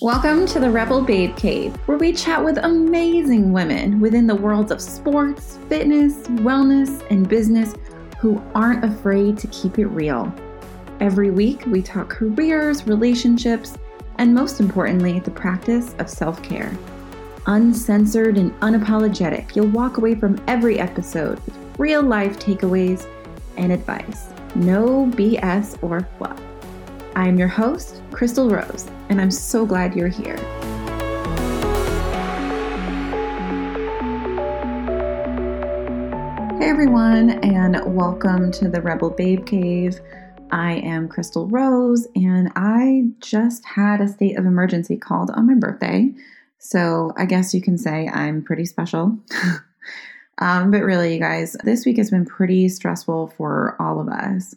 Welcome to the Rebel Babe Cave, where we chat with amazing women within the worlds of sports, fitness, wellness, and business who aren't afraid to keep it real. Every week, we talk careers, relationships, and most importantly, the practice of self care. Uncensored and unapologetic, you'll walk away from every episode with real life takeaways and advice. No BS or fluff. I am your host, Crystal Rose and I'm so glad you're here. Hey everyone, and welcome to the Rebel Babe Cave. I am Crystal Rose, and I just had a state of emergency called on my birthday. So I guess you can say I'm pretty special. um, but really, you guys, this week has been pretty stressful for all of us.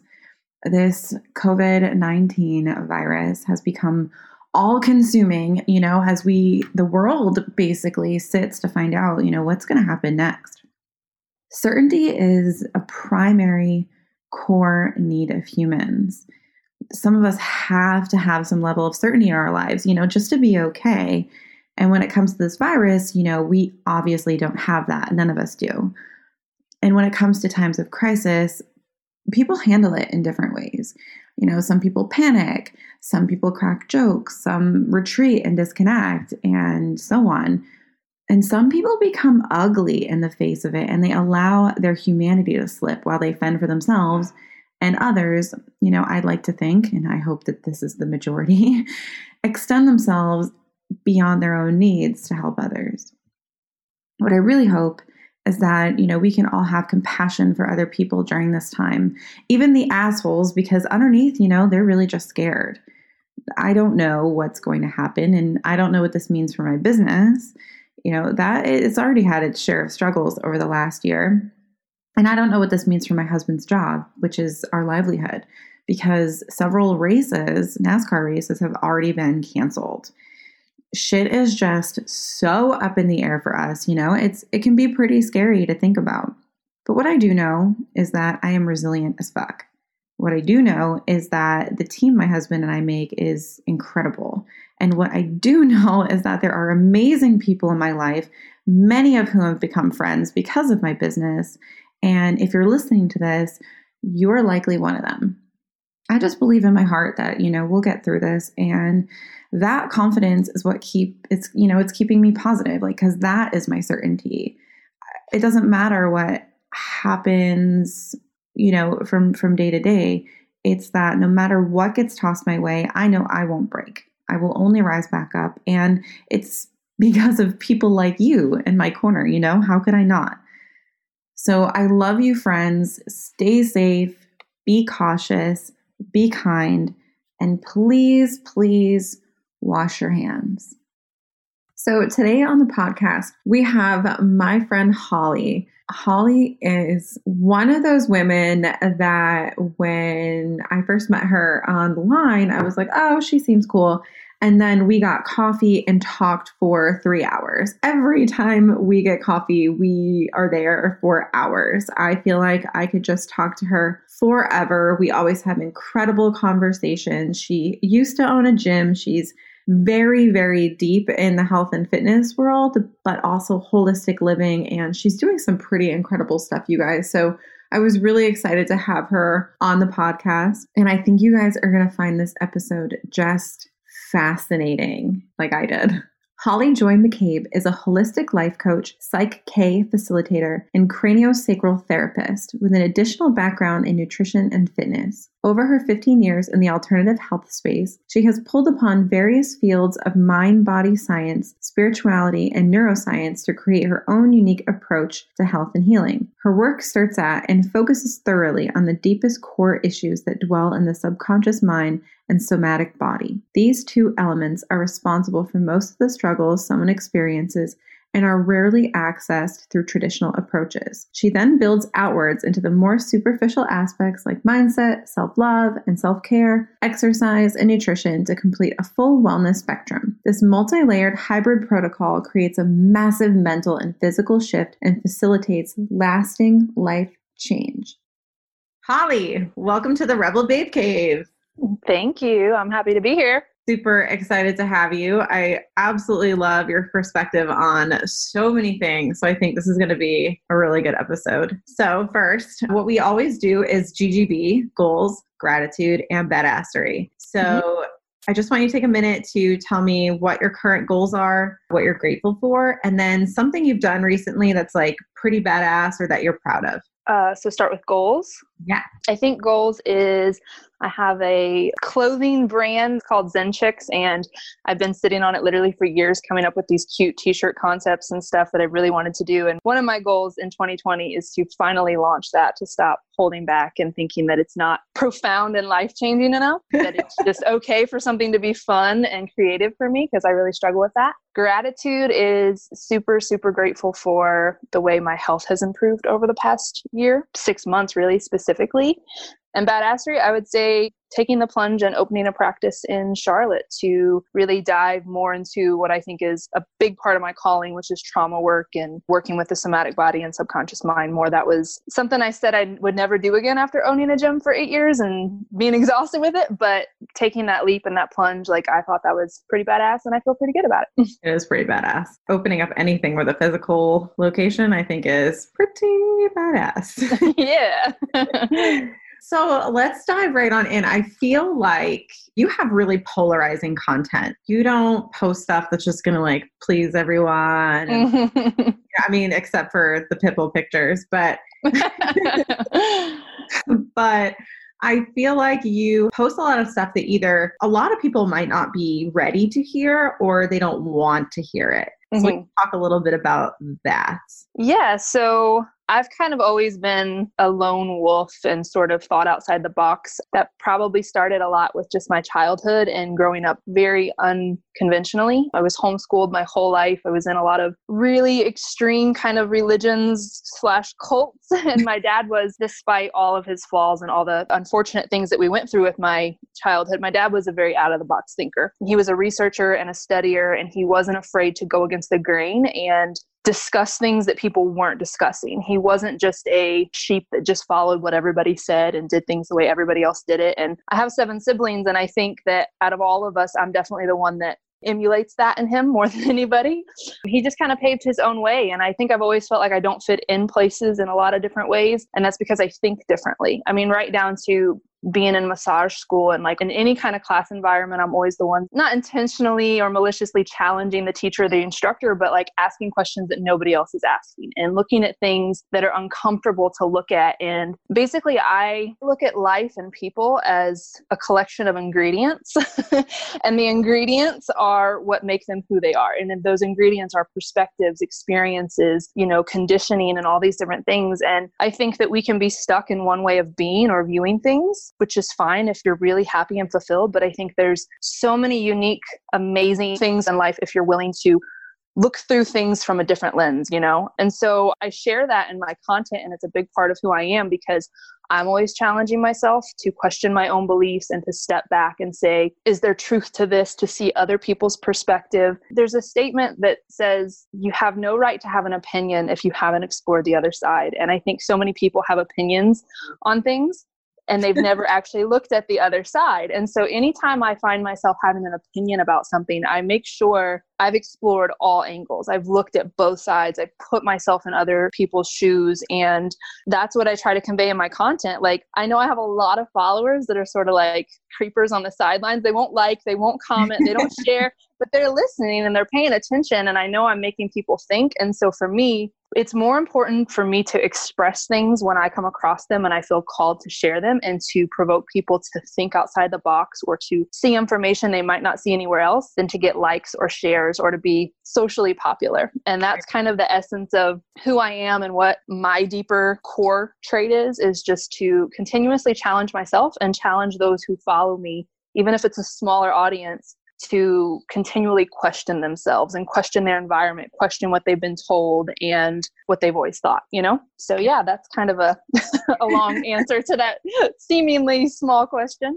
This COVID 19 virus has become all consuming, you know, as we, the world basically sits to find out, you know, what's going to happen next. Certainty is a primary core need of humans. Some of us have to have some level of certainty in our lives, you know, just to be okay. And when it comes to this virus, you know, we obviously don't have that. None of us do. And when it comes to times of crisis, people handle it in different ways. You know, some people panic, some people crack jokes, some retreat and disconnect, and so on. And some people become ugly in the face of it and they allow their humanity to slip while they fend for themselves. And others, you know, I'd like to think, and I hope that this is the majority, extend themselves beyond their own needs to help others. What I really hope is that, you know, we can all have compassion for other people during this time, even the assholes, because underneath, you know, they're really just scared. I don't know what's going to happen, and I don't know what this means for my business. You know, that it's already had its share of struggles over the last year. And I don't know what this means for my husband's job, which is our livelihood, because several races, NASCAR races, have already been canceled shit is just so up in the air for us, you know? It's it can be pretty scary to think about. But what I do know is that I am resilient as fuck. What I do know is that the team my husband and I make is incredible. And what I do know is that there are amazing people in my life, many of whom have become friends because of my business. And if you're listening to this, you're likely one of them. I just believe in my heart that, you know, we'll get through this and that confidence is what keep it's you know it's keeping me positive like cuz that is my certainty. It doesn't matter what happens, you know, from from day to day. It's that no matter what gets tossed my way, I know I won't break. I will only rise back up and it's because of people like you in my corner, you know? How could I not? So I love you friends. Stay safe, be cautious be kind, and please, please wash your hands. So, today on the podcast, we have my friend Holly. Holly is one of those women that when I first met her on the line, I was like, oh, she seems cool. And then we got coffee and talked for three hours. Every time we get coffee, we are there for hours. I feel like I could just talk to her forever. We always have incredible conversations. She used to own a gym. She's very, very deep in the health and fitness world, but also holistic living. And she's doing some pretty incredible stuff, you guys. So I was really excited to have her on the podcast. And I think you guys are going to find this episode just fascinating, like I did. Holly Joy McCabe is a holistic life coach, Psych K facilitator, and craniosacral therapist with an additional background in nutrition and fitness. Over her 15 years in the alternative health space, she has pulled upon various fields of mind body science, spirituality, and neuroscience to create her own unique approach to health and healing. Her work starts at and focuses thoroughly on the deepest core issues that dwell in the subconscious mind and somatic body. These two elements are responsible for most of the struggles someone experiences and are rarely accessed through traditional approaches. She then builds outwards into the more superficial aspects like mindset, self love, and self care, exercise, and nutrition to complete a full wellness spectrum. This multi layered hybrid protocol creates a massive mental and physical shift and facilitates lasting life change. Holly, welcome to the Rebel Babe Cave. Thank you. I'm happy to be here. Super excited to have you. I absolutely love your perspective on so many things. So I think this is going to be a really good episode. So, first, what we always do is GGB goals, gratitude, and badassery. So, mm-hmm. I just want you to take a minute to tell me what your current goals are, what you're grateful for, and then something you've done recently that's like pretty badass or that you're proud of. Uh, so start with goals. Yeah. I think goals is I have a clothing brand called Zen Chicks, and I've been sitting on it literally for years, coming up with these cute t shirt concepts and stuff that I really wanted to do. And one of my goals in 2020 is to finally launch that to stop holding back and thinking that it's not profound and life changing enough, that it's just okay for something to be fun and creative for me, because I really struggle with that. Gratitude is super, super grateful for the way my health has improved over the past year, six months really specifically specifically. And badassery, I would say taking the plunge and opening a practice in Charlotte to really dive more into what I think is a big part of my calling, which is trauma work and working with the somatic body and subconscious mind more. That was something I said I would never do again after owning a gym for eight years and being exhausted with it. But taking that leap and that plunge, like I thought that was pretty badass and I feel pretty good about it. It is pretty badass. Opening up anything with a physical location, I think is pretty badass. yeah. So let's dive right on in. I feel like you have really polarizing content. You don't post stuff that's just going to like please everyone. And, I mean, except for the Pitbull pictures, but but I feel like you post a lot of stuff that either a lot of people might not be ready to hear or they don't want to hear it. So mm-hmm. talk a little bit about that. Yeah, so I've kind of always been a lone wolf and sort of thought outside the box. That probably started a lot with just my childhood and growing up very unconventionally. I was homeschooled my whole life. I was in a lot of really extreme kind of religions slash cults. And my dad was, despite all of his flaws and all the unfortunate things that we went through with my childhood, my dad was a very out of the box thinker. He was a researcher and a studier, and he wasn't afraid to go against the grain and discuss things that people weren't discussing. He wasn't just a sheep that just followed what everybody said and did things the way everybody else did it. And I have seven siblings, and I think that out of all of us, I'm definitely the one that emulates that in him more than anybody. He just kind of paved his own way. And I think I've always felt like I don't fit in places in a lot of different ways. And that's because I think differently. I mean, right down to being in massage school and like in any kind of class environment, I'm always the one not intentionally or maliciously challenging the teacher or the instructor, but like asking questions that nobody else is asking and looking at things that are uncomfortable to look at. And basically, I look at life and people as a collection of ingredients, and the ingredients are what make them who they are. And those ingredients are perspectives, experiences, you know, conditioning, and all these different things. And I think that we can be stuck in one way of being or viewing things which is fine if you're really happy and fulfilled. But I think there's so many unique, amazing things in life if you're willing to look through things from a different lens, you know? And so I share that in my content, and it's a big part of who I am because I'm always challenging myself to question my own beliefs and to step back and say, is there truth to this? To see other people's perspective. There's a statement that says, you have no right to have an opinion if you haven't explored the other side. And I think so many people have opinions on things and they've never actually looked at the other side. And so anytime I find myself having an opinion about something, I make sure I've explored all angles. I've looked at both sides. I've put myself in other people's shoes. And that's what I try to convey in my content. Like, I know I have a lot of followers that are sort of like creepers on the sidelines. They won't like, they won't comment, they don't share, but they're listening and they're paying attention. And I know I'm making people think. And so for me, it's more important for me to express things when I come across them and I feel called to share them and to provoke people to think outside the box or to see information they might not see anywhere else than to get likes or shares or to be socially popular. And that's kind of the essence of who I am and what my deeper core trait is is just to continuously challenge myself and challenge those who follow me even if it's a smaller audience to continually question themselves and question their environment, question what they've been told and what they've always thought, you know? So, yeah, that's kind of a, a long answer to that seemingly small question.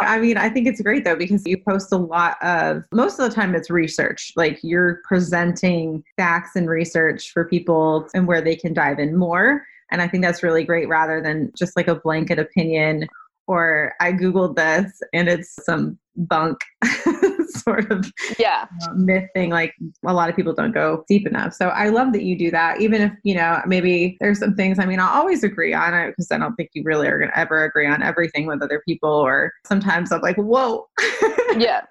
I mean, I think it's great though because you post a lot of, most of the time it's research. Like you're presenting facts and research for people and where they can dive in more And I think that's really great rather than just like a blanket opinion or I Googled this and it's some bunk sort of yeah. Uh, myth thing like a lot of people don't go deep enough. So i love that you do that even if you know maybe there's some things i mean i'll always agree on it because i don't think you really are going to ever agree on everything with other people or sometimes i'm like whoa. Yeah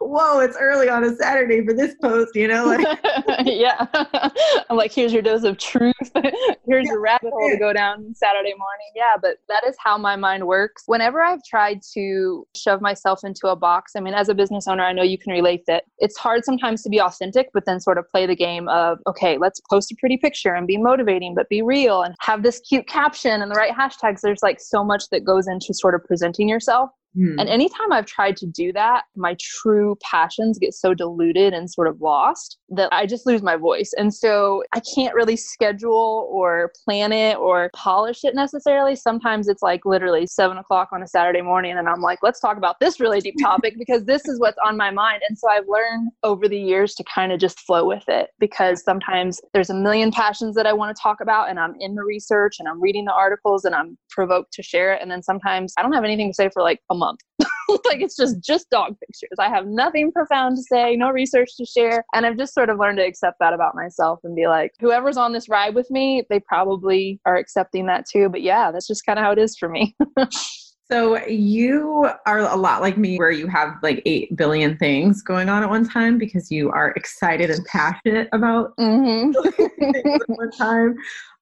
whoa, it's early on a Saturday for this post, you know? Like, yeah. I'm like, here's your dose of truth. here's yeah. your rabbit hole to go down Saturday morning. Yeah, but that is how my mind works. Whenever I've tried to shove myself into a box, I mean, as a business owner, I know you can relate that it's hard sometimes to be authentic, but then sort of play the game of, okay, let's post a pretty picture and be motivating, but be real and have this cute caption and the right hashtags. There's like so much that goes into sort of presenting yourself. Mm. And anytime I've tried to do that, my true passions get so diluted and sort of lost that I just lose my voice. And so I can't really schedule or plan it or polish it necessarily. Sometimes it's like literally seven o'clock on a Saturday morning, and I'm like, let's talk about this really deep topic because this is what's on my mind. And so I've learned over the years to kind of just flow with it because sometimes there's a million passions that I want to talk about, and I'm in the research and I'm reading the articles and I'm provoked to share it. And then sometimes I don't have anything to say for like a month month. like it's just just dog pictures. I have nothing profound to say, no research to share, and I've just sort of learned to accept that about myself and be like, whoever's on this ride with me, they probably are accepting that too. But yeah, that's just kind of how it is for me. So you are a lot like me where you have like 8 billion things going on at one time because you are excited and passionate about mm-hmm. at one time.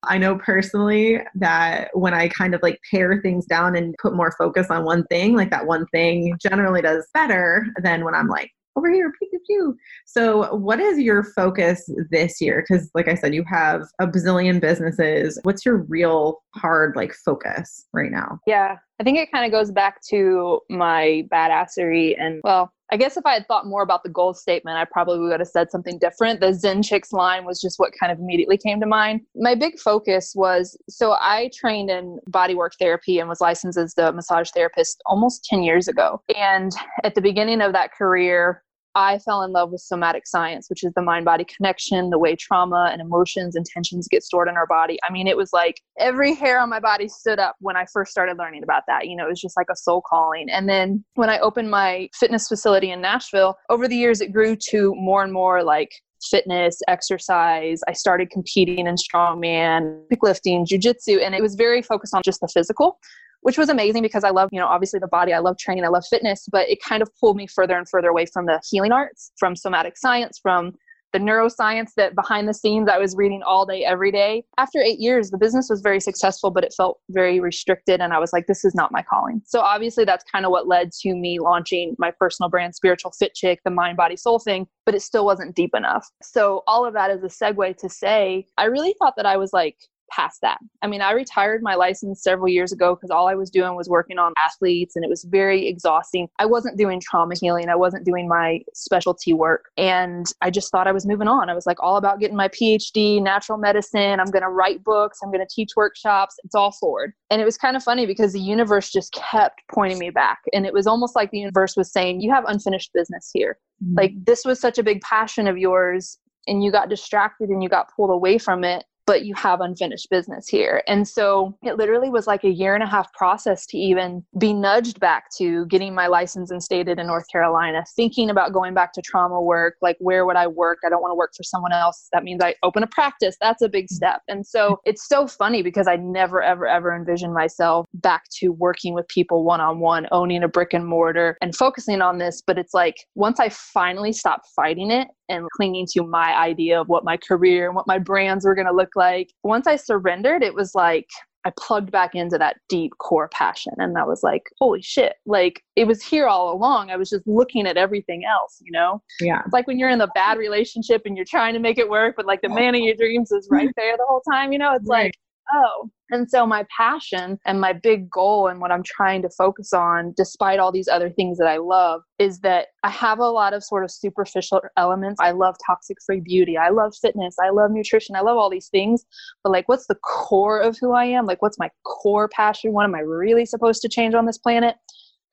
I know personally that when I kind of like pare things down and put more focus on one thing, like that one thing generally does better than when I'm like, over here, Pikachu. So, what is your focus this year? Because, like I said, you have a bazillion businesses. What's your real hard like focus right now? Yeah, I think it kind of goes back to my badassery and well, I guess if I had thought more about the goal statement, I probably would have said something different. The Zen Chicks line was just what kind of immediately came to mind. My big focus was so I trained in bodywork therapy and was licensed as a massage therapist almost 10 years ago. And at the beginning of that career, I fell in love with somatic science, which is the mind body connection, the way trauma and emotions and tensions get stored in our body. I mean, it was like every hair on my body stood up when I first started learning about that. You know, it was just like a soul calling. And then when I opened my fitness facility in Nashville, over the years it grew to more and more like fitness, exercise. I started competing in strongman, lifting, jujitsu, and it was very focused on just the physical which was amazing because I love, you know, obviously the body, I love training, I love fitness, but it kind of pulled me further and further away from the healing arts, from somatic science, from the neuroscience that behind the scenes I was reading all day, every day. After eight years, the business was very successful, but it felt very restricted. And I was like, this is not my calling. So obviously, that's kind of what led to me launching my personal brand, Spiritual Fit Chick, the mind, body, soul thing, but it still wasn't deep enough. So all of that is a segue to say, I really thought that I was like past that. I mean, I retired my license several years ago because all I was doing was working on athletes and it was very exhausting. I wasn't doing trauma healing, I wasn't doing my specialty work. And I just thought I was moving on. I was like all about getting my PhD, natural medicine. I'm going to write books, I'm going to teach workshops. It's all forward. And it was kind of funny because the universe just kept pointing me back. And it was almost like the universe was saying, You have unfinished business here. Mm-hmm. Like, this was such a big passion of yours and you got distracted and you got pulled away from it but you have unfinished business here. And so it literally was like a year and a half process to even be nudged back to getting my license and stated in North Carolina, thinking about going back to trauma work. Like, where would I work? I don't want to work for someone else. That means I open a practice. That's a big step. And so it's so funny because I never, ever, ever envisioned myself back to working with people one on one, owning a brick and mortar and focusing on this. But it's like once I finally stopped fighting it and clinging to my idea of what my career and what my brands were going to look like. Once I surrendered, it was like I plugged back into that deep core passion. And that was like, holy shit. Like it was here all along. I was just looking at everything else, you know? Yeah. It's like when you're in a bad relationship and you're trying to make it work, but like the man of your dreams is right there the whole time, you know? It's right. like, oh. And so my passion and my big goal and what I'm trying to focus on, despite all these other things that I love, is that I have a lot of sort of superficial elements. I love toxic free beauty. I love fitness. I love nutrition. I love all these things. But like, what's the core of who I am? Like, what's my core passion? What am I really supposed to change on this planet?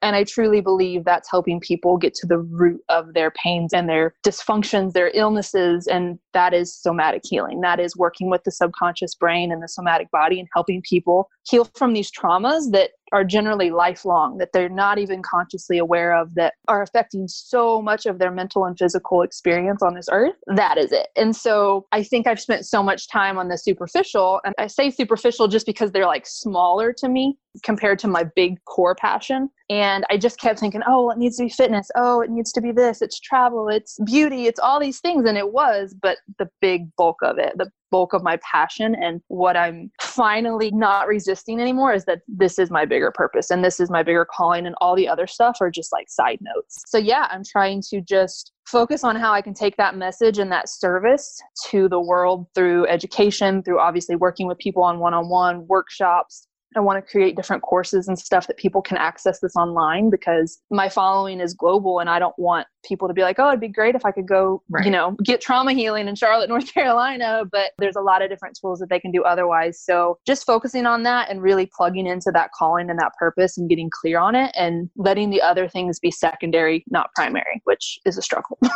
And I truly believe that's helping people get to the root of their pains and their dysfunctions, their illnesses. And that is somatic healing. That is working with the subconscious brain and the somatic body and helping people heal from these traumas that are generally lifelong that they're not even consciously aware of that are affecting so much of their mental and physical experience on this earth that is it. And so i think i've spent so much time on the superficial and i say superficial just because they're like smaller to me compared to my big core passion. And i just kept thinking oh it needs to be fitness. Oh it needs to be this. It's travel. It's beauty. It's all these things. And it was but the big bulk of it the bulk of my passion and what I'm finally not resisting anymore is that this is my bigger purpose and this is my bigger calling and all the other stuff are just like side notes. So yeah, I'm trying to just focus on how I can take that message and that service to the world through education, through obviously working with people on one-on-one workshops, I want to create different courses and stuff that people can access this online because my following is global and I don't want people to be like, oh, it'd be great if I could go, right. you know, get trauma healing in Charlotte, North Carolina. But there's a lot of different tools that they can do otherwise. So just focusing on that and really plugging into that calling and that purpose and getting clear on it and letting the other things be secondary, not primary, which is a struggle.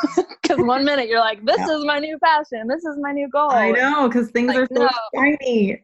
Because one minute you're like, this yeah. is my new passion, this is my new goal. I know, because things like, are so no. shiny.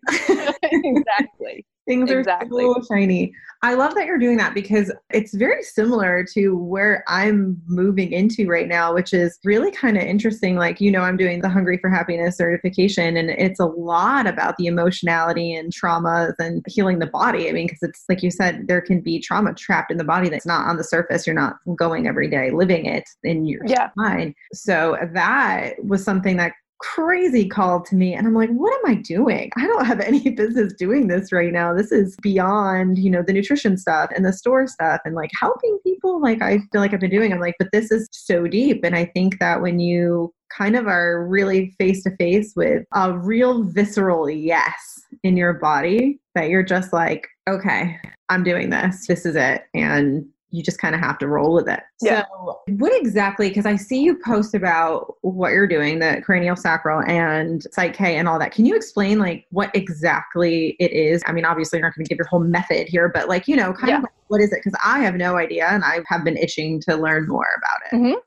exactly. Things exactly. are so shiny. I love that you're doing that because it's very similar to where I'm moving into right now, which is really kind of interesting. Like, you know, I'm doing the Hungry for Happiness certification, and it's a lot about the emotionality and traumas and healing the body. I mean, because it's like you said, there can be trauma trapped in the body that's not on the surface. You're not going every day living it in your yeah. mind. So that was something that crazy call to me and i'm like what am i doing? I don't have any business doing this right now. This is beyond you know the nutrition stuff and the store stuff and like helping people like i feel like i've been doing. I'm like but this is so deep. And i think that when you kind of are really face to face with a real visceral yes in your body that you're just like okay i'm doing this. This is it. And you just kind of have to roll with it. Yeah. So, what exactly? Because I see you post about what you're doing, the cranial sacral and Psych K and all that. Can you explain like what exactly it is? I mean, obviously, you're not going to give your whole method here, but like you know, kind yeah. of like, what is it? Because I have no idea, and I have been itching to learn more about it. Mm-hmm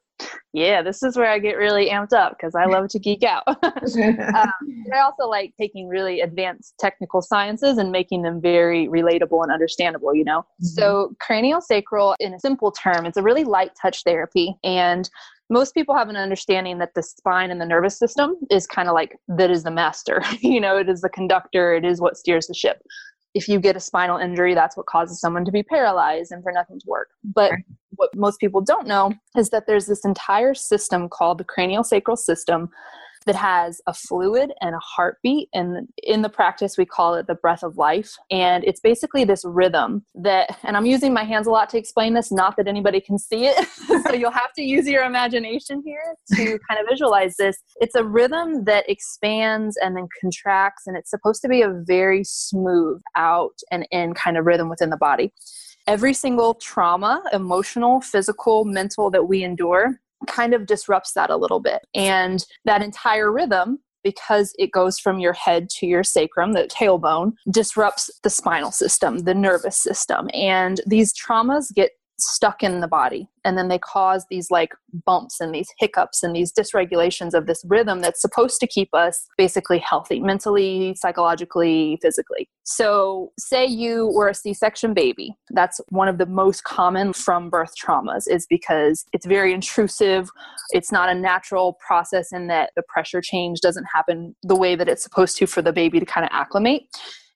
yeah, this is where I get really amped up because I love to geek out. um, I also like taking really advanced technical sciences and making them very relatable and understandable, you know? Mm-hmm. So, cranial sacral, in a simple term, it's a really light touch therapy. And most people have an understanding that the spine and the nervous system is kind of like that is the master you know it is the conductor it is what steers the ship if you get a spinal injury, that's what causes someone to be paralyzed and for nothing to work. But right. what most people don't know is that there's this entire system called the cranial sacral system that has a fluid and a heartbeat. And in the practice, we call it the breath of life. And it's basically this rhythm that, and I'm using my hands a lot to explain this, not that anybody can see it. so you'll have to use your imagination here to kind of visualize this. It's a rhythm that expands and then contracts, and it's supposed to be a very smooth out and in kind of rhythm within the body every single trauma, emotional, physical, mental that we endure kind of disrupts that a little bit. And that entire rhythm, because it goes from your head to your sacrum, the tailbone, disrupts the spinal system, the nervous system. And these traumas get stuck in the body. And then they cause these like bumps and these hiccups and these dysregulations of this rhythm that's supposed to keep us basically healthy mentally psychologically physically. So say you were a c-section baby. That's one of the most common from birth traumas is because it's very intrusive. It's not a natural process in that the pressure change doesn't happen the way that it's supposed to for the baby to kind of acclimate.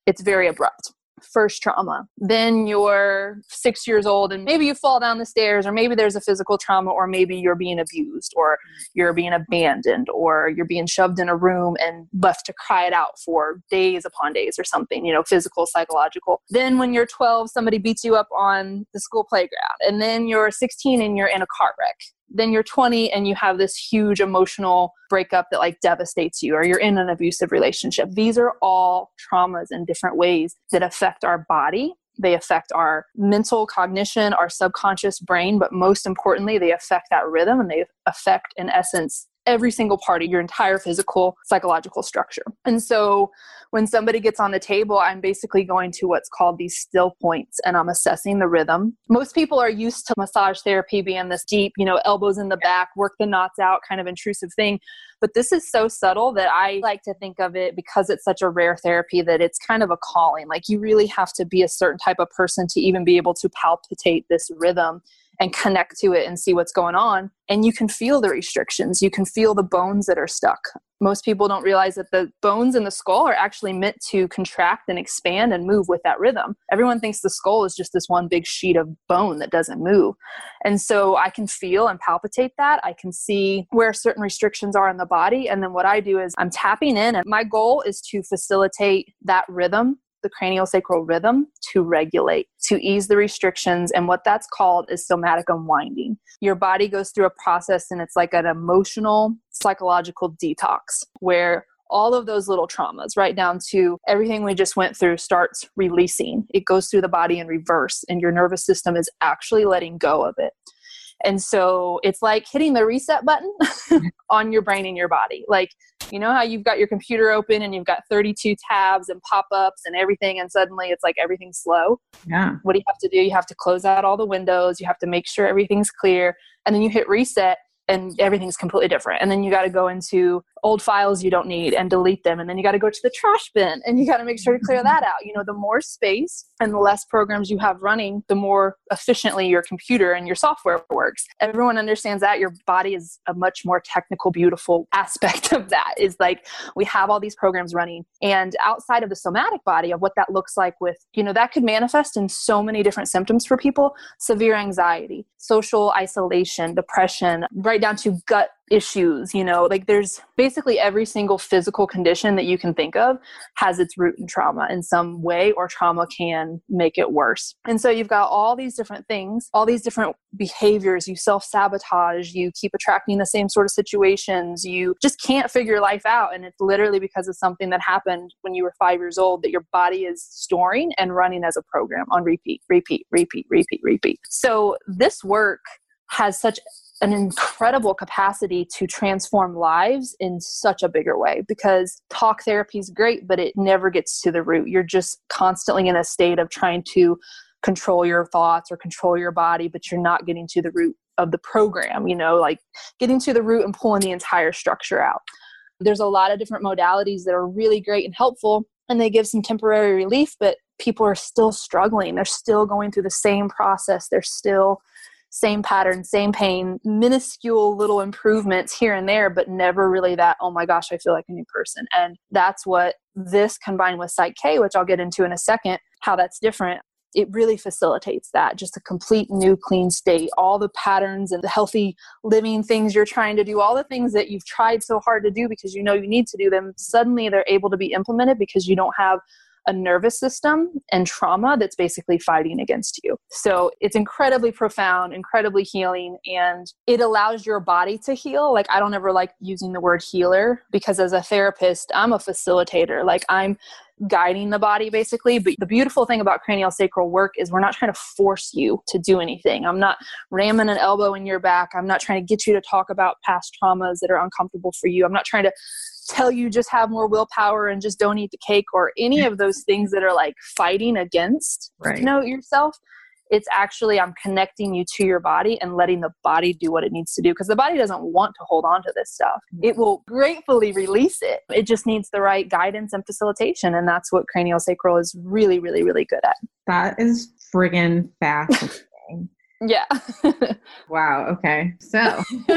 It's very abrupt first trauma. Then you're six years old and maybe you fall down the stairs, or maybe there's a physical trauma, or maybe you're being abused, or you're being abandoned, or you're being shoved in a room and left to cry it out for days upon days or something, you know, physical, psychological. Then when you're 12, somebody beats you up on the school playground. And then you're 16 and you're in a car wreck then you're 20 and you have this huge emotional breakup that like devastates you or you're in an abusive relationship. These are all traumas in different ways that affect our body. They affect our mental cognition our subconscious brain but most importantly they affect that rhythm and they affect in essence every single part of your entire physical, psychological structure. And so when somebody gets on the table, I'm basically going to what's called these still points and I'm assessing the rhythm. Most people are used to massage therapy being this deep, you know, elbows in the back, work the knots out kind of intrusive thing. But this is so subtle that I like to think of it because it's such a rare therapy that it's kind of a calling. Like you really have to be a certain type of person to even be able to palpitate this rhythm and connect to it and see what's going on. And you can feel the restrictions. You can feel the bones that are stuck. Most people don't realize that the bones in the skull are actually meant to contract and expand and move with that rhythm. Everyone thinks the skull is just this one big sheet of bone that doesn't move. And so I can feel and palpitate that. I can see where certain restrictions are in the body. And then what I do is I'm tapping in, and my goal is to facilitate that rhythm the craniosacral rhythm to regulate, to ease the restrictions. And what that's called is somatic unwinding. Your body goes through a process and it's like an emotional, psychological detox where all of those little traumas, right down to everything we just went through, starts releasing. It goes through the body in reverse, and your nervous system is actually letting go of it. And so it's like hitting the reset button on your brain and your body. Like, you know how you've got your computer open and you've got 32 tabs and pop ups and everything, and suddenly it's like everything's slow? Yeah. What do you have to do? You have to close out all the windows, you have to make sure everything's clear, and then you hit reset and everything's completely different. And then you got to go into old files you don't need and delete them. And then you got to go to the trash bin and you got to make sure to clear that out. You know, the more space and the less programs you have running, the more efficiently your computer and your software works. Everyone understands that your body is a much more technical, beautiful aspect of that. Is like we have all these programs running. And outside of the somatic body of what that looks like with, you know, that could manifest in so many different symptoms for people severe anxiety, social isolation, depression, right down to gut issues you know like there's basically every single physical condition that you can think of has its root in trauma in some way or trauma can make it worse. And so you've got all these different things all these different behaviors. You self-sabotage you keep attracting the same sort of situations. You just can't figure life out and it's literally because of something that happened when you were five years old that your body is storing and running as a program on repeat repeat repeat repeat repeat. So this work has such an incredible capacity to transform lives in such a bigger way because talk therapy is great, but it never gets to the root. You're just constantly in a state of trying to control your thoughts or control your body, but you're not getting to the root of the program, you know, like getting to the root and pulling the entire structure out. There's a lot of different modalities that are really great and helpful, and they give some temporary relief, but people are still struggling. They're still going through the same process. They're still same pattern, same pain, minuscule little improvements here and there, but never really that, oh my gosh, I feel like a new person. And that's what this combined with Psych K, which I'll get into in a second, how that's different. It really facilitates that just a complete new clean state. All the patterns and the healthy living things you're trying to do, all the things that you've tried so hard to do because you know you need to do them, suddenly they're able to be implemented because you don't have a nervous system and trauma that's basically fighting against you. So it's incredibly profound, incredibly healing, and it allows your body to heal. Like, I don't ever like using the word healer because as a therapist, I'm a facilitator. Like, I'm guiding the body basically. But the beautiful thing about cranial sacral work is we're not trying to force you to do anything. I'm not ramming an elbow in your back. I'm not trying to get you to talk about past traumas that are uncomfortable for you. I'm not trying to tell you just have more willpower and just don't eat the cake or any of those things that are like fighting against right. you know yourself it's actually i'm connecting you to your body and letting the body do what it needs to do because the body doesn't want to hold on to this stuff. Mm-hmm. it will gratefully release it. It just needs the right guidance and facilitation and that's what cranial sacral is really really really good at. That is friggin fascinating. Yeah. Wow okay. So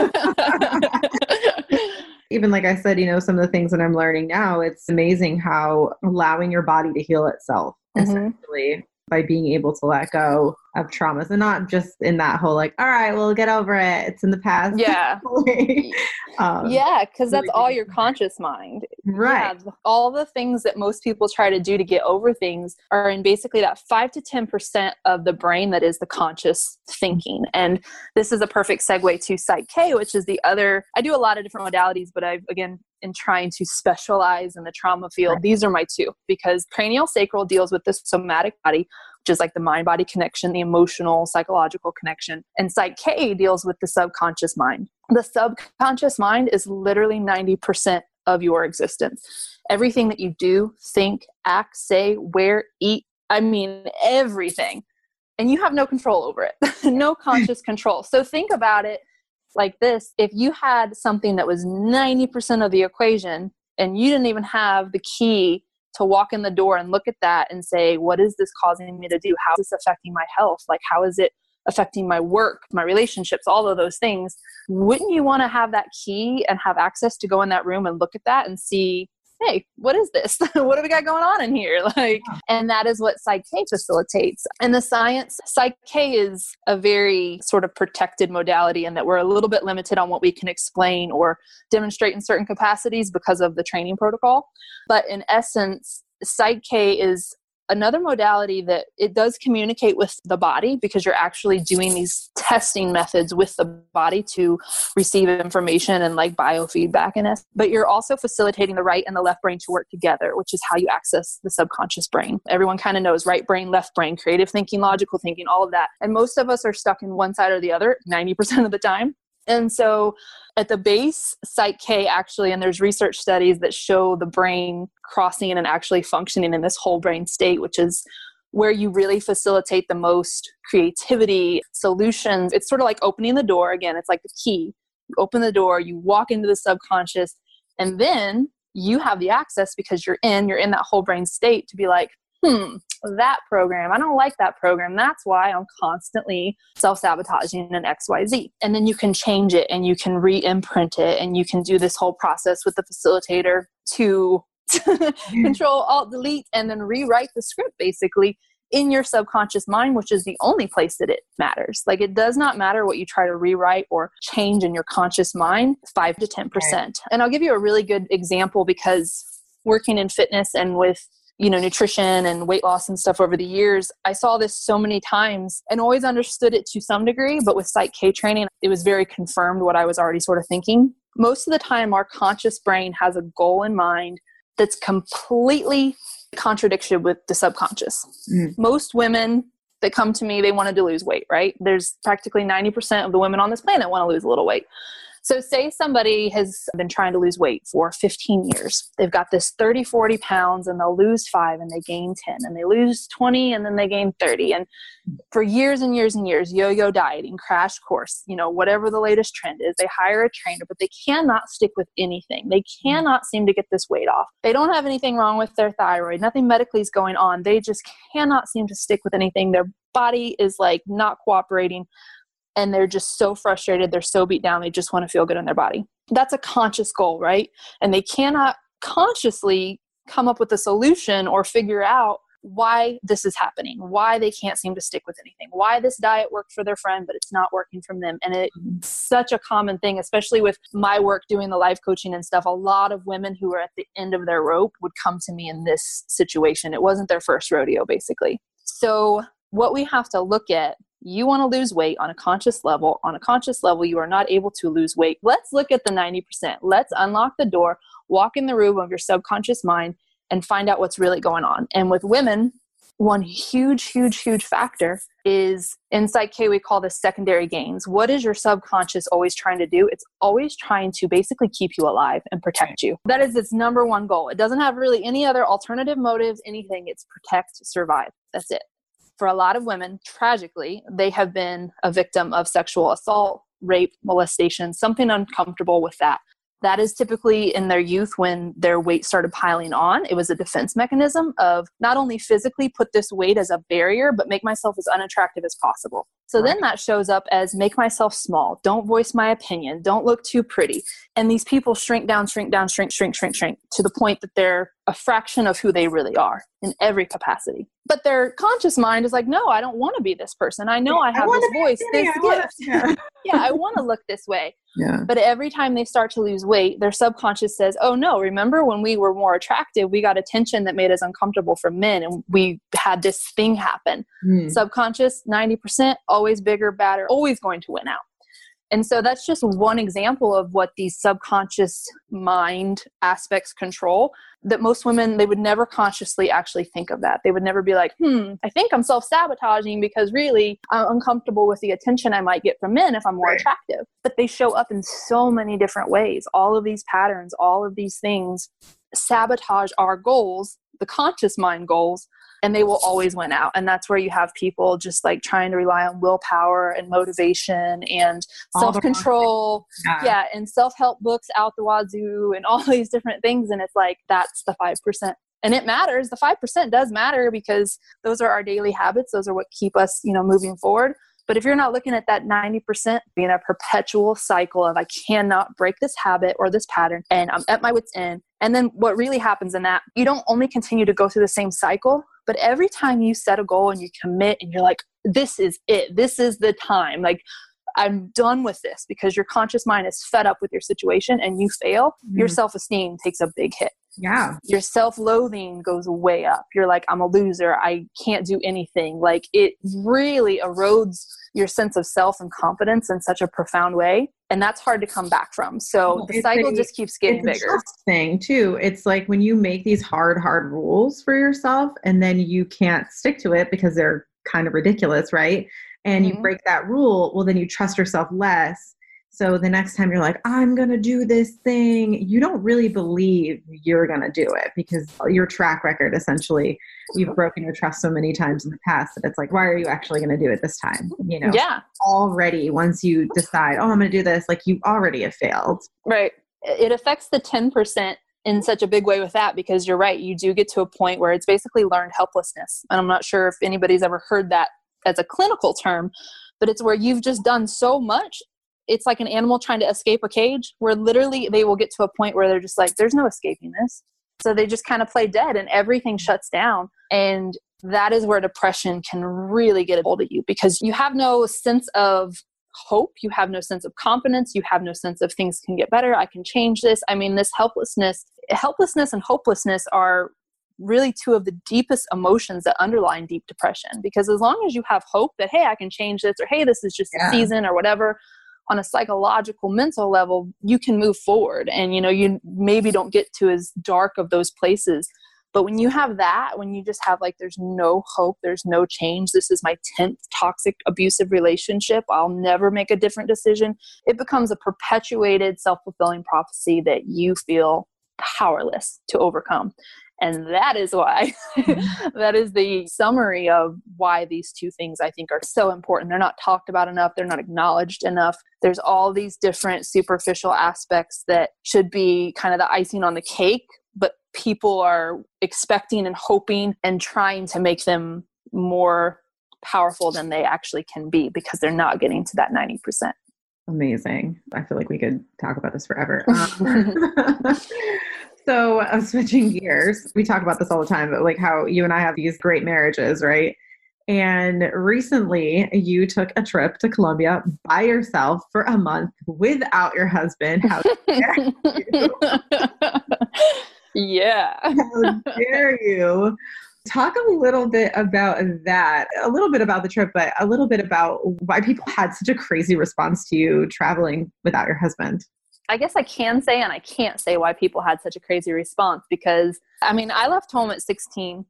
even like I said, you know, some of the things that I'm learning now, it's amazing how allowing your body to heal itself mm-hmm. essentially by being able to let go of traumas and not just in that whole like all right we'll get over it. It's in the past. Yeah. Um, yeah because that's all your conscious mind. Right. yeah, all the things that most people try to do to get over things are in basically that 5 to 10% of the brain that is the conscious thinking. And this is a perfect segue to psych k which is the other i do a lot of different modalities but i've again in trying to specialize in the trauma field, right. these are my two because cranial sacral deals with the somatic body, which is like the mind body connection, the emotional, psychological connection. And Psych K deals with the subconscious mind. The subconscious mind is literally 90% of your existence. Everything that you do, think, act, say, wear, eat, I mean, everything. And you have no control over it, no conscious control. So think about it like this if you had something that was 90% of the equation and you didn't even have the key to walk in the door and look at that and say, what is this causing me to do? How is this affecting my health? Like, how is it affecting my work, my relationships, all of those things? Wouldn't you want to have that key and have access to go in that room and look at that and see hey, what is this? what do we got going on in here? Like, and that is what Psych K facilitates. And the science, Psych K is a very sort of protected modality in that we're a little bit limited on what we can explain or demonstrate in certain capacities because of the training protocol. But in essence, Psych K is another modality that it does communicate with the body because you're actually doing these testing methods with the body to receive information and like biofeedback in it but you're also facilitating the right and the left brain to work together which is how you access the subconscious brain. Everyone kind of knows right brain left brain creative thinking logical thinking all of that. And most of us are stuck in one side or the other 90% of the time and so at the base, Psych K actually, and there's research studies that show the brain crossing and actually functioning in this whole brain state, which is where you really facilitate the most creativity, solutions. It's sort of like opening the door. Again, it's like the key. You open the door, you walk into the subconscious, and then you have the access because you're in, you're in that whole brain state to be like, hmm, that program, I don't like that program. That's why I'm constantly self sabotaging an XYZ. And then you can change it and you can re imprint it and you can do this whole process with the facilitator to mm-hmm. control, alt, delete, and then rewrite the script basically in your subconscious mind, which is the only place that it matters. Like it does not matter what you try to rewrite or change in your conscious mind, five to 10%. Right. And I'll give you a really good example because working in fitness and with you know nutrition and weight loss and stuff over the years i saw this so many times and always understood it to some degree but with psych k training it was very confirmed what i was already sort of thinking. Most of the time our conscious brain has a goal in mind that's completely contradiction with the subconscious. Mm. most women that come to me they wanted to lose weight right? There's practically 90% of the women on this planet want to lose a little weight so, say somebody has been trying to lose weight for 15 years. They've got this 30, 40 pounds and they'll lose five and they gain 10 and they lose 20 and then they gain 30. And for years and years and years, yo yo dieting, crash course, you know, whatever the latest trend is, they hire a trainer, but they cannot stick with anything. They cannot seem to get this weight off. They don't have anything wrong with their thyroid, nothing medically is going on. They just cannot seem to stick with anything. Their body is like not cooperating and they're just so frustrated, they're so beat down, they just want to feel good in their body. That's a conscious goal, right? And they cannot consciously come up with a solution or figure out why this is happening, why they can't seem to stick with anything, why this diet worked for their friend, but it's not working from them. And it's mm-hmm. such a common thing, especially with my work doing the life coaching and stuff. A lot of women who are at the end of their rope would come to me in this situation. It wasn't their first rodeo, basically. So, what we have to look at you want to lose weight on a conscious level. On a conscious level, you are not able to lose weight. Let's look at the 90%. Let's unlock the door, walk in the room of your subconscious mind, and find out what's really going on. And with women, one huge, huge, huge factor is in K, we call this secondary gains. What is your subconscious always trying to do? It's always trying to basically keep you alive and protect you. That is its number one goal. It doesn't have really any other alternative motives, anything. It's protect, survive. That's it for a lot of women, tragically, they have been a victim of sexual assault, rape, molestation, something uncomfortable with that. That is typically in their youth when their weight started piling on. It was a defense mechanism of not only physically put this weight as a barrier, but make myself as unattractive as possible. So right. then that shows up as make myself small, don't voice my opinion, don't look too pretty. And these people shrink down, shrink down, shrink, shrink, shrink, shrink to the point that they're a fraction of who they really are in every capacity. But their conscious mind is like, no, I don't want to be this person. I know I have I this voice, this gift. Wanna, yeah. yeah, I want to look this way. Yeah. But every time they start to lose weight, their subconscious says, oh no, remember when we were more attractive, we got attention that made us uncomfortable for men and we had this thing happen. Mm. Subconscious, 90%, always bigger, badder, always going to win out. And so that's just one example of what these subconscious mind aspects control that most women they would never consciously actually think of that. They would never be like, "Hmm, I think I'm self-sabotaging because really I'm uncomfortable with the attention I might get from men if I'm more right. attractive." But they show up in so many different ways. All of these patterns, all of these things sabotage our goals, the conscious mind goals and they will always win out. And that's where you have people just like trying to rely on willpower and motivation and self-control. yeah. yeah and self-help books out the wazoo and all these different things. And it's like that's the 5% and it matters. The 5% does matter because those are our daily habits. Those are what keep us you know moving forward. But if you're not looking at that 90% being a perpetual cycle of I cannot break this habit or this pattern and I'm at my wits end and then what really happens in that you don't only continue to go through the same cycle but every time you set a goal and you commit and you're like, this is it, this is the time, like, I'm done with this because your conscious mind is fed up with your situation and you fail, mm. your self esteem takes a big hit. Yeah. Your self loathing goes way up. You're like, I'm a loser. I can't do anything. Like, it really erodes your sense of self and confidence in such a profound way and that's hard to come back from. So the cycle a, just keeps getting bigger. thing too. It's like when you make these hard hard rules for yourself and then you can't stick to it because they're kind of ridiculous right? And mm-hmm. you break that rule well then you trust yourself less so the next time you're like, I'm going to do this thing, you don't really believe you're going to do it because your track record essentially, you've broken your trust so many times in the past that it's like, why are you actually going to do it this time? You know, yeah. Already, once you decide, oh, I'm going to do this, like you already have failed. Right. It affects the 10% in such a big way with that because you're right. You do get to a point where it's basically learned helplessness. And I'm not sure if anybody's ever heard that as a clinical term, but it's where you've just done so much it's like an animal trying to escape a cage where literally they will get to a point where they're just like there's no escaping this. So they just kind of play dead and everything shuts down. And that is where depression can really get a hold of you because you have no sense of hope. You have no sense of confidence. You have no sense of things can get better. I can change this. I mean this helplessness helplessness and hopelessness are really two of the deepest emotions that underlie deep depression because as long as you have hope that hey i can change this or hey this is just yeah. a season or whatever on a psychological mental level you can move forward and you know you maybe don't get to as dark of those places. But when you have that when you just have like there's no hope there's no change this is my 10th toxic abusive relationship i'll never make a different decision it becomes a perpetuated self-fulfilling prophecy that you feel powerless to overcome and that is why, mm-hmm. that is the summary of why these two things I think are so important. They're not talked about enough, they're not acknowledged enough. There's all these different superficial aspects that should be kind of the icing on the cake, but people are expecting and hoping and trying to make them more powerful than they actually can be because they're not getting to that 90%. Amazing. I feel like we could talk about this forever. Um, So, uh, switching gears, we talk about this all the time, but like how you and I have these great marriages, right? And recently, you took a trip to Colombia by yourself for a month without your husband. How dare you? yeah. How dare you? Talk a little bit about that, a little bit about the trip, but a little bit about why people had such a crazy response to you traveling without your husband. I guess I can say and I can't say why people had such a crazy response because I mean, I left home at 16.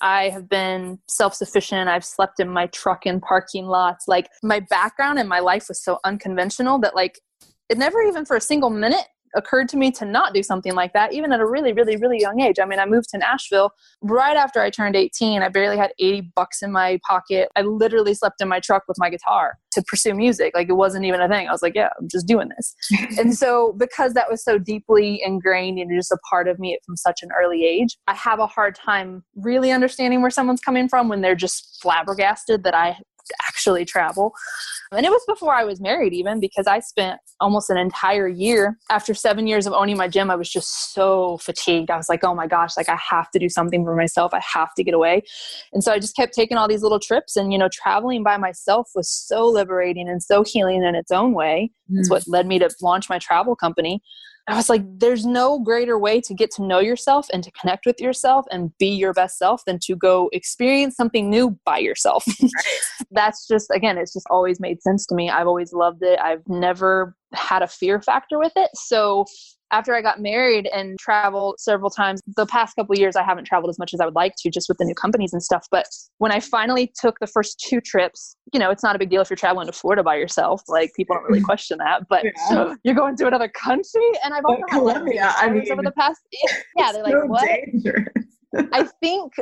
I have been self sufficient. I've slept in my truck in parking lots. Like, my background and my life was so unconventional that, like, it never even for a single minute occurred to me to not do something like that, even at a really, really, really young age. I mean, I moved to Nashville right after I turned 18. I barely had 80 bucks in my pocket. I literally slept in my truck with my guitar to pursue music. Like it wasn't even a thing. I was like, yeah, I'm just doing this. and so, because that was so deeply ingrained and just a part of me from such an early age, I have a hard time really understanding where someone's coming from when they're just flabbergasted that I actually travel. And it was before I was married, even because I spent almost an entire year after seven years of owning my gym. I was just so fatigued. I was like, oh my gosh, like I have to do something for myself. I have to get away. And so I just kept taking all these little trips. And, you know, traveling by myself was so liberating and so healing in its own way. Mm. It's what led me to launch my travel company. I was like, there's no greater way to get to know yourself and to connect with yourself and be your best self than to go experience something new by yourself. That's just, again, it's just always made sense to me. I've always loved it. I've never had a fear factor with it. So after I got married and traveled several times, the past couple years I haven't traveled as much as I would like to just with the new companies and stuff. But when I finally took the first two trips, you know, it's not a big deal if you're traveling to Florida by yourself. Like people don't really question that. But yeah. you're going to another country and I've also Colombia, I mean over the past Yeah, they're so like, what? I think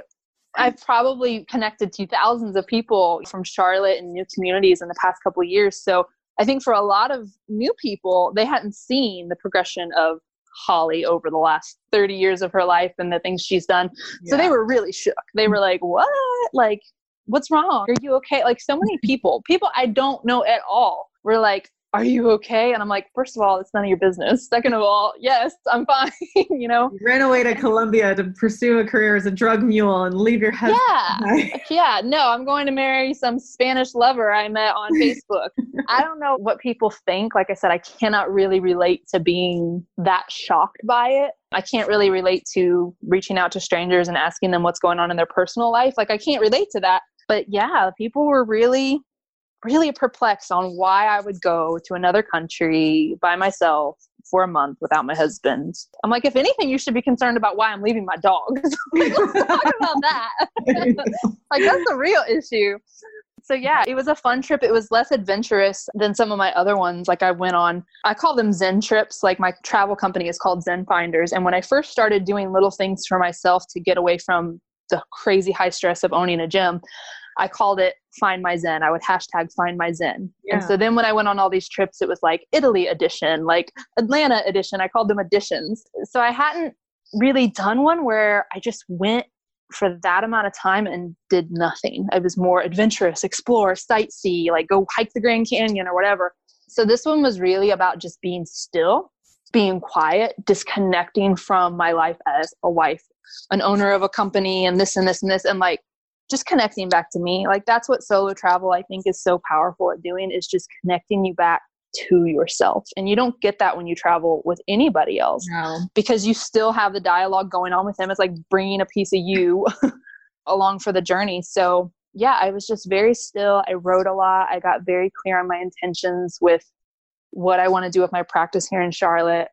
I've probably connected to thousands of people from Charlotte and new communities in the past couple years. So I think for a lot of new people, they hadn't seen the progression of Holly over the last 30 years of her life and the things she's done. Yeah. So they were really shook. They were like, What? Like, what's wrong? Are you okay? Like, so many people, people I don't know at all, were like, are you okay? And I'm like, first of all, it's none of your business. Second of all, yes, I'm fine. you know, you ran away to Colombia to pursue a career as a drug mule and leave your husband. Yeah, yeah. No, I'm going to marry some Spanish lover I met on Facebook. I don't know what people think. Like I said, I cannot really relate to being that shocked by it. I can't really relate to reaching out to strangers and asking them what's going on in their personal life. Like I can't relate to that. But yeah, people were really really perplexed on why I would go to another country by myself for a month without my husband. I'm like, if anything, you should be concerned about why I'm leaving my dog. let's talk about that. like, that's the real issue. So, yeah, it was a fun trip. It was less adventurous than some of my other ones. Like, I went on, I call them Zen trips. Like, my travel company is called Zen Finders. And when I first started doing little things for myself to get away from the crazy high stress of owning a gym, I called it Find My Zen. I would hashtag Find My Zen. Yeah. And so then when I went on all these trips, it was like Italy edition, like Atlanta edition. I called them editions. So I hadn't really done one where I just went for that amount of time and did nothing. I was more adventurous, explore, sightsee, like go hike the Grand Canyon or whatever. So this one was really about just being still, being quiet, disconnecting from my life as a wife, an owner of a company, and this and this and this, and like just connecting back to me. Like that's what solo travel I think is so powerful at doing is just connecting you back to yourself. And you don't get that when you travel with anybody else no. because you still have the dialogue going on with them. It's like bringing a piece of you along for the journey. So, yeah, I was just very still. I wrote a lot. I got very clear on my intentions with what I want to do with my practice here in Charlotte,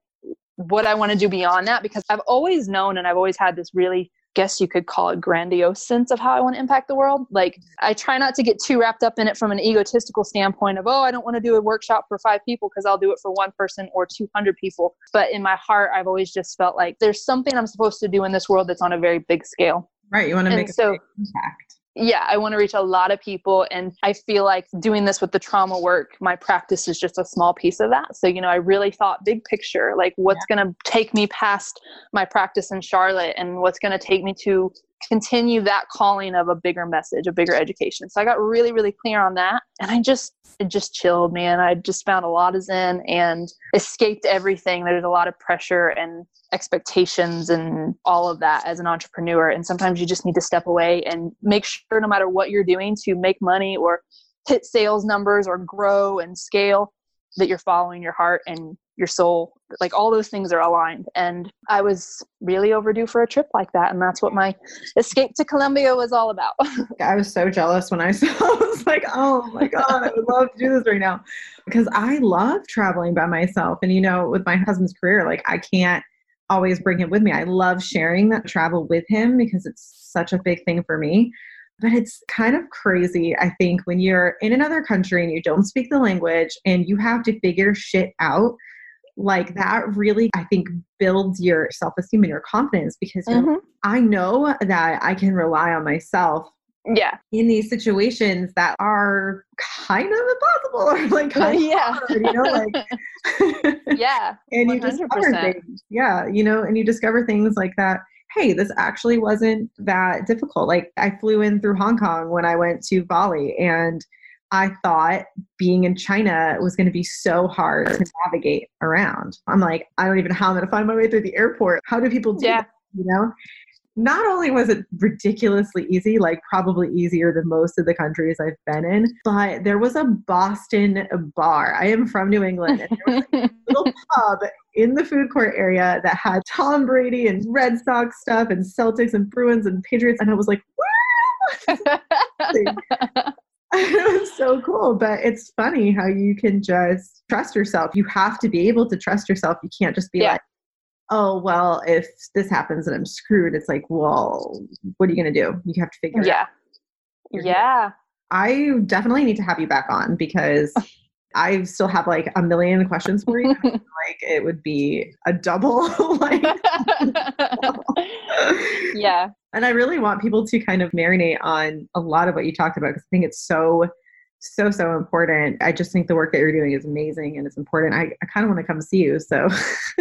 what I want to do beyond that because I've always known and I've always had this really guess you could call it grandiose sense of how I want to impact the world. Like I try not to get too wrapped up in it from an egotistical standpoint of, oh, I don't want to do a workshop for five people because I'll do it for one person or 200 people. But in my heart, I've always just felt like there's something I'm supposed to do in this world that's on a very big scale. Right. You want to and make a so, impact yeah, I want to reach a lot of people. And I feel like doing this with the trauma work, my practice is just a small piece of that. So, you know, I really thought big picture, like what's yeah. going to take me past my practice in Charlotte and what's going to take me to continue that calling of a bigger message, a bigger education. So I got really, really clear on that. And I just, it just chilled, man. I just found a lot of Zen and escaped everything. There's a lot of pressure and expectations and all of that as an entrepreneur. And sometimes you just need to step away and make sure, no matter what you're doing to make money or hit sales numbers or grow and scale, that you're following your heart and your soul like all those things are aligned. And i was really overdue for a trip like that and that's what my escape to colombia was all about. I was so jealous when i saw i was like oh my god i would love to do this right now. Because i love traveling by myself and you know with my husband's career like i can't always bring him with me. I love sharing that travel with him because it's such a big thing for me. But it's kind of crazy, I think, when you're in another country and you don't speak the language and you have to figure shit out like that really i think builds your self-esteem and your confidence because mm-hmm. i know that i can rely on myself yeah. in these situations that are kind of impossible or like kind yeah. hard, you know like yeah. and 100%. you discover things. Yeah you know and you discover things like that hey this actually wasn't that difficult. Like i flew in through hong kong when i went to bali and I thought being in China was going to be so hard to navigate around. I'm like, I don't even know how I'm going to find my way through the airport. How do people do yeah. that? You know? not only was it ridiculously easy, like probably easier than most of the countries I've been in, but there was a Boston bar. I am from New England, and there was a little pub in the food court area that had Tom Brady and Red Sox stuff and Celtics and Bruins and Patriots. And I was like, it was so cool. But it's funny how you can just trust yourself. You have to be able to trust yourself. You can't just be yeah. like, oh, well, if this happens and I'm screwed, it's like, well, what are you going to do? You have to figure yeah. it out. Yeah. Yeah. I definitely need to have you back on because I still have like a million questions for you. like it would be a double like Yeah. And I really want people to kind of marinate on a lot of what you talked about because I think it's so so so important. I just think the work that you're doing is amazing and it's important. I, I kind of want to come see you. So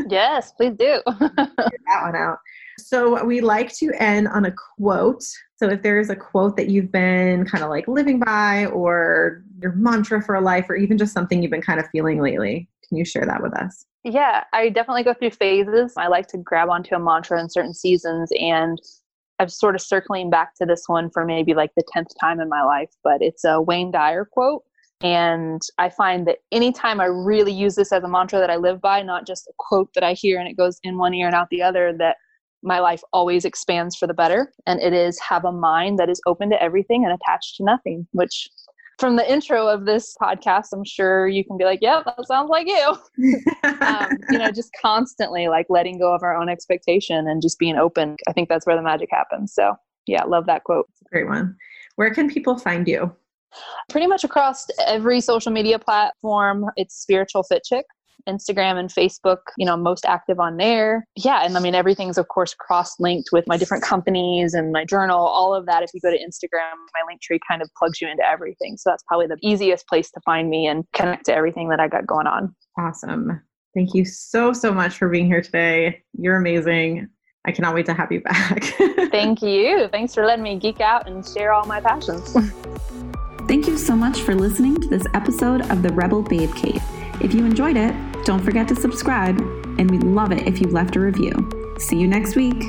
Yes, please do. that one out. So we like to end on a quote. So if there's a quote that you've been kind of like living by or your mantra for life or even just something you've been kind of feeling lately, can you share that with us? Yeah, I definitely go through phases. I like to grab onto a mantra in certain seasons and I'm sort of circling back to this one for maybe like the 10th time in my life, but it's a Wayne Dyer quote. And I find that anytime I really use this as a mantra that I live by, not just a quote that I hear and it goes in one ear and out the other, that my life always expands for the better. And it is have a mind that is open to everything and attached to nothing, which from the intro of this podcast, I'm sure you can be like, yep, that sounds like you. um, you know, just constantly like letting go of our own expectation and just being open. I think that's where the magic happens. So, yeah, love that quote. It's a great one. Where can people find you? Pretty much across every social media platform. It's Spiritual Fit Chick. Instagram and Facebook, you know, most active on there. Yeah. And I mean, everything's of course cross linked with my different companies and my journal, all of that. If you go to Instagram, my link tree kind of plugs you into everything. So that's probably the easiest place to find me and connect to everything that I got going on. Awesome. Thank you so, so much for being here today. You're amazing. I cannot wait to have you back. Thank you. Thanks for letting me geek out and share all my passions. Thank you so much for listening to this episode of the Rebel Babe Cave. If you enjoyed it, don't forget to subscribe, and we'd love it if you left a review. See you next week.